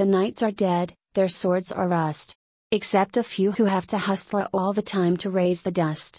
The knights are dead, their swords are rust. Except a few who have to hustle all the time to raise the dust.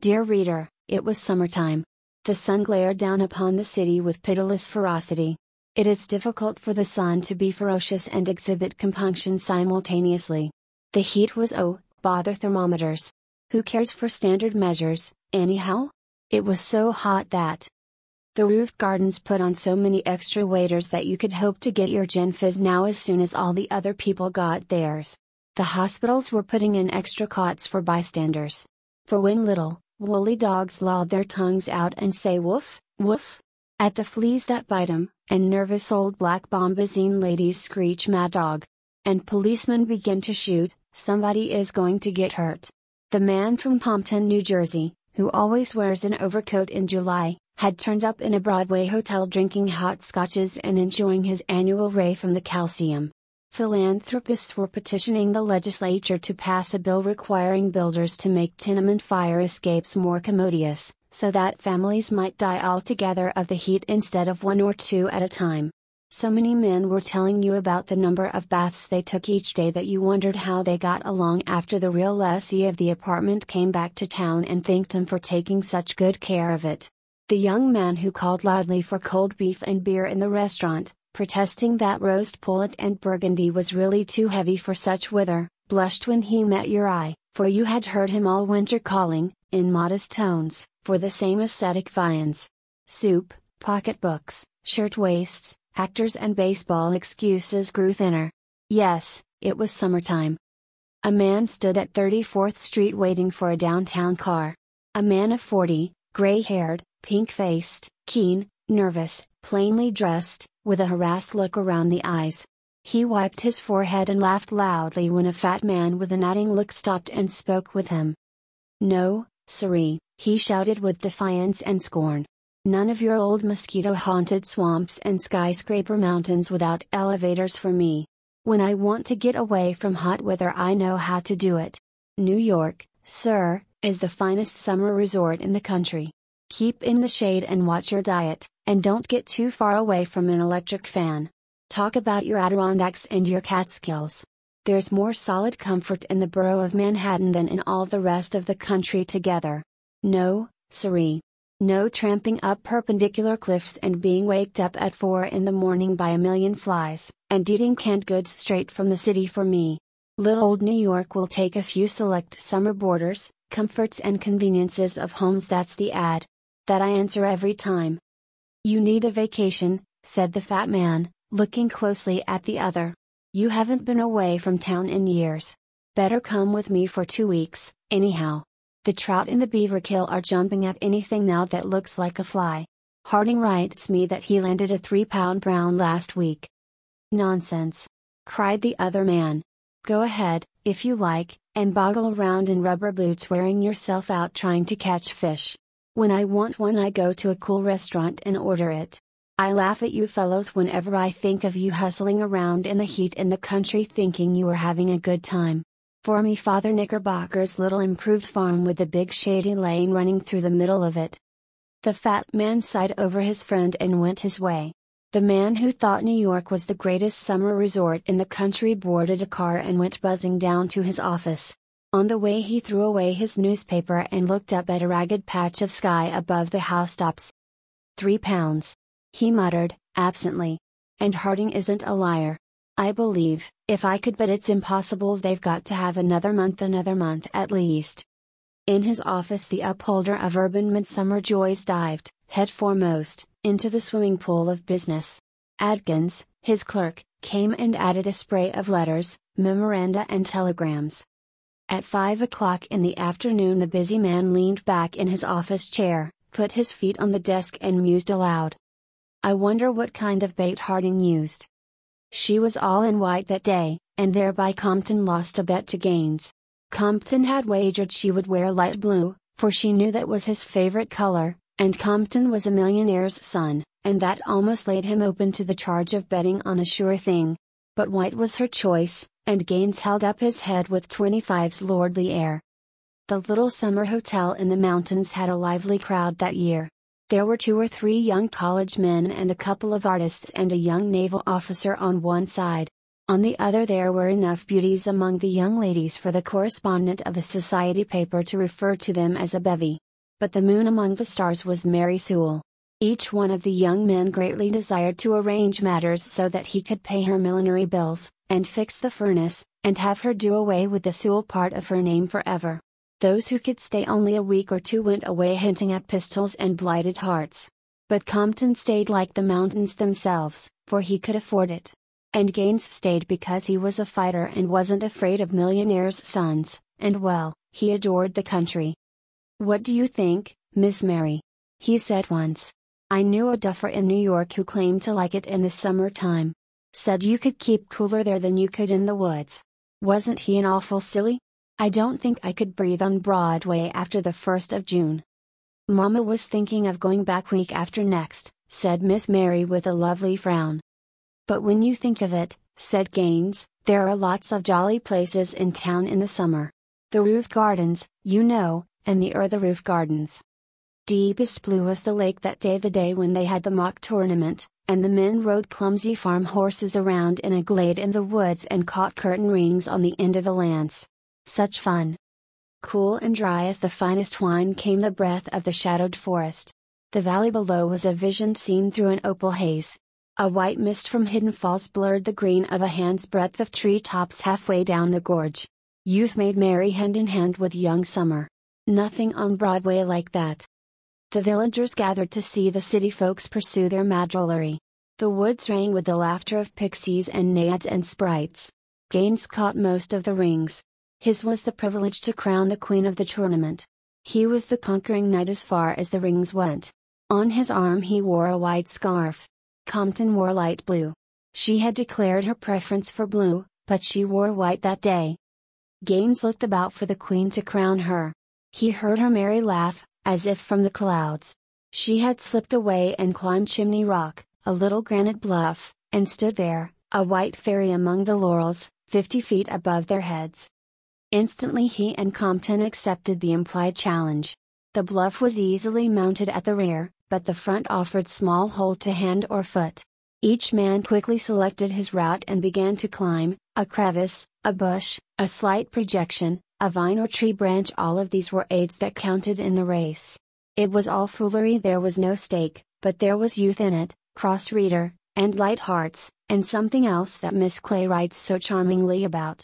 Dear reader, it was summertime. The sun glared down upon the city with pitiless ferocity. It is difficult for the sun to be ferocious and exhibit compunction simultaneously. The heat was oh, bother thermometers. Who cares for standard measures, anyhow? It was so hot that. The roof gardens put on so many extra waiters that you could hope to get your gin fizz now as soon as all the other people got theirs. The hospitals were putting in extra cots for bystanders. For when little, woolly dogs lolled their tongues out and say woof, woof, at the fleas that bite 'em, and nervous old black bombazine ladies screech mad dog. And policemen begin to shoot, somebody is going to get hurt. The man from Pompton, New Jersey, who always wears an overcoat in July, had turned up in a Broadway hotel drinking hot scotches and enjoying his annual ray from the calcium. Philanthropists were petitioning the legislature to pass a bill requiring builders to make tenement fire escapes more commodious, so that families might die altogether of the heat instead of one or two at a time. So many men were telling you about the number of baths they took each day that you wondered how they got along after the real lessee of the apartment came back to town and thanked him for taking such good care of it. The young man who called loudly for cold beef and beer in the restaurant, protesting that roast pullet and burgundy was really too heavy for such weather, blushed when he met your eye, for you had heard him all winter calling, in modest tones, for the same ascetic viands. Soup, pocketbooks, shirtwaists, actors and baseball excuses grew thinner. Yes, it was summertime. A man stood at 34th Street waiting for a downtown car. A man of 40, gray haired, pink faced, keen, nervous, plainly dressed, with a harassed look around the eyes. He wiped his forehead and laughed loudly when a fat man with an adding look stopped and spoke with him. No, siree, he shouted with defiance and scorn. None of your old mosquito haunted swamps and skyscraper mountains without elevators for me. When I want to get away from hot weather, I know how to do it. New York, sir, is the finest summer resort in the country. Keep in the shade and watch your diet, and don't get too far away from an electric fan. Talk about your Adirondacks and your Catskills. There's more solid comfort in the borough of Manhattan than in all the rest of the country together. No, siree. No tramping up perpendicular cliffs and being waked up at 4 in the morning by a million flies, and eating canned goods straight from the city for me. Little old New York will take a few select summer boarders, comforts and conveniences of homes that's the ad. That I answer every time. You need a vacation, said the fat man, looking closely at the other. You haven't been away from town in years. Better come with me for two weeks, anyhow. The trout in the Beaverkill are jumping at anything now that looks like a fly. Harding writes me that he landed a three pound brown last week. Nonsense! cried the other man. Go ahead, if you like, and boggle around in rubber boots wearing yourself out trying to catch fish. When I want one, I go to a cool restaurant and order it. I laugh at you fellows whenever I think of you hustling around in the heat in the country thinking you are having a good time. For me, Father Knickerbocker's little improved farm with the big shady lane running through the middle of it. The fat man sighed over his friend and went his way. The man who thought New York was the greatest summer resort in the country boarded a car and went buzzing down to his office. On the way, he threw away his newspaper and looked up at a ragged patch of sky above the housetops. Three pounds he muttered, absently. And Harding isn't a liar. I believe, if I could, but it's impossible, they've got to have another month, another month at least. In his office, the upholder of urban midsummer joys dived, head foremost, into the swimming pool of business. Atkins, his clerk, came and added a spray of letters, memoranda, and telegrams. At five o'clock in the afternoon, the busy man leaned back in his office chair, put his feet on the desk, and mused aloud. I wonder what kind of bait Harding used. She was all in white that day, and thereby Compton lost a bet to Gaines. Compton had wagered she would wear light blue, for she knew that was his favorite color, and Compton was a millionaire's son, and that almost laid him open to the charge of betting on a sure thing. But white was her choice, and Gaines held up his head with 25's lordly air. The little summer hotel in the mountains had a lively crowd that year. There were two or three young college men and a couple of artists and a young naval officer on one side. On the other, there were enough beauties among the young ladies for the correspondent of a society paper to refer to them as a bevy. But the moon among the stars was Mary Sewell. Each one of the young men greatly desired to arrange matters so that he could pay her millinery bills, and fix the furnace, and have her do away with the Sewell part of her name forever. Those who could stay only a week or two went away hinting at pistols and blighted hearts. But Compton stayed like the mountains themselves, for he could afford it. And Gaines stayed because he was a fighter and wasn't afraid of millionaires' sons, and well, he adored the country. What do you think, Miss Mary? He said once. I knew a duffer in New York who claimed to like it in the summer time. Said you could keep cooler there than you could in the woods. Wasn't he an awful silly? I don't think I could breathe on Broadway after the 1st of June. Mama was thinking of going back week after next, said Miss Mary with a lovely frown. But when you think of it, said Gaines, there are lots of jolly places in town in the summer. The roof gardens, you know, and the earth roof gardens. Deepest blue was the lake that day the day when they had the mock tournament, and the men rode clumsy farm horses around in a glade in the woods and caught curtain rings on the end of a lance. Such fun! Cool and dry as the finest wine came the breath of the shadowed forest. The valley below was a vision seen through an opal haze, a white mist from hidden falls blurred the green of a hand's breadth of tree tops halfway down the gorge. Youth made merry hand in hand with young summer. Nothing on Broadway like that. The villagers gathered to see the city folks pursue their madrollery. The woods rang with the laughter of pixies and naiads and sprites. Gaines caught most of the rings. His was the privilege to crown the queen of the tournament. He was the conquering knight as far as the rings went. On his arm he wore a white scarf. Compton wore light blue. She had declared her preference for blue, but she wore white that day. Gaines looked about for the queen to crown her. He heard her merry laugh, as if from the clouds. She had slipped away and climbed Chimney Rock, a little granite bluff, and stood there, a white fairy among the laurels, fifty feet above their heads. Instantly he and Compton accepted the implied challenge. The bluff was easily mounted at the rear, but the front offered small hold to hand or foot. Each man quickly selected his route and began to climb, a crevice, a bush, a slight projection, a vine or tree branch all of these were aids that counted in the race. It was all foolery there was no stake, but there was youth in it, cross reader, and light hearts, and something else that Miss Clay writes so charmingly about.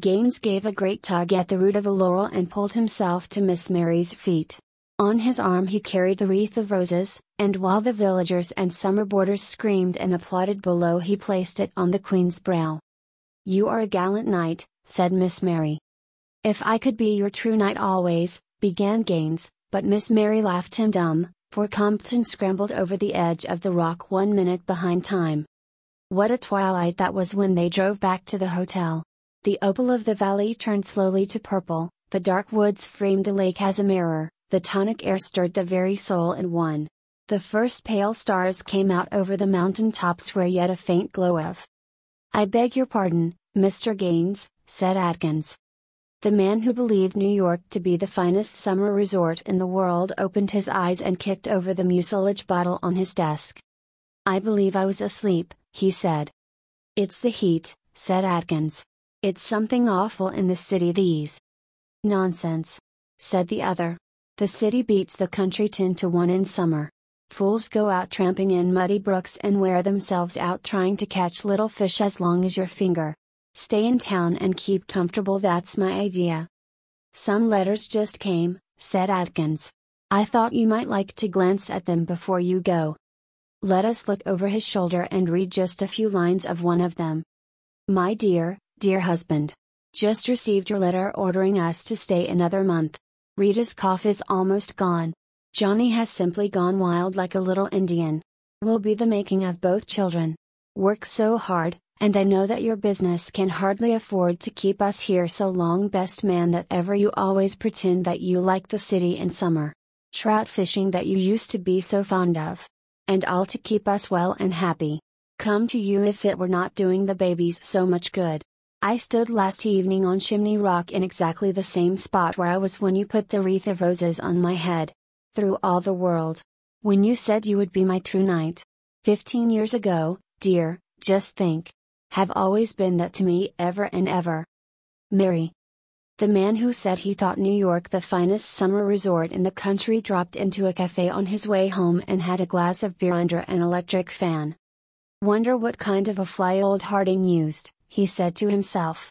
Gaines gave a great tug at the root of a laurel and pulled himself to Miss Mary's feet. On his arm he carried the wreath of roses, and while the villagers and summer boarders screamed and applauded below he placed it on the queen's brow. You are a gallant knight, said Miss Mary. If I could be your true knight always, began Gaines, but Miss Mary laughed him dumb, for Compton scrambled over the edge of the rock one minute behind time. What a twilight that was when they drove back to the hotel. The opal of the valley turned slowly to purple, the dark woods framed the lake as a mirror, the tonic air stirred the very soul in one. The first pale stars came out over the mountain tops where yet a faint glow of. I beg your pardon, Mr. Gaines, said Atkins. The man who believed New York to be the finest summer resort in the world opened his eyes and kicked over the mucilage bottle on his desk. I believe I was asleep, he said. It's the heat, said Atkins. It's something awful in the city these. Nonsense, said the other. The city beats the country 10 to 1 in summer. Fools go out tramping in muddy brooks and wear themselves out trying to catch little fish as long as your finger. Stay in town and keep comfortable, that's my idea. Some letters just came, said Atkins. I thought you might like to glance at them before you go. Let us look over his shoulder and read just a few lines of one of them. My dear, dear husband. Just received your letter ordering us to stay another month. Rita's cough is almost gone. Johnny has simply gone wild like a little Indian. Will be the making of both children. Work so hard, and I know that your business can hardly afford to keep us here so long. Best man that ever you always pretend that you like the city in summer. Trout fishing that you used to be so fond of. And all to keep us well and happy. Come to you if it were not doing the babies so much good. I stood last evening on Chimney Rock in exactly the same spot where I was when you put the wreath of roses on my head. Through all the world. When you said you would be my true knight. Fifteen years ago, dear, just think. Have always been that to me ever and ever. Mary. The man who said he thought New York the finest summer resort in the country dropped into a cafe on his way home and had a glass of beer under an electric fan. Wonder what kind of a fly old Harding used, he said to himself.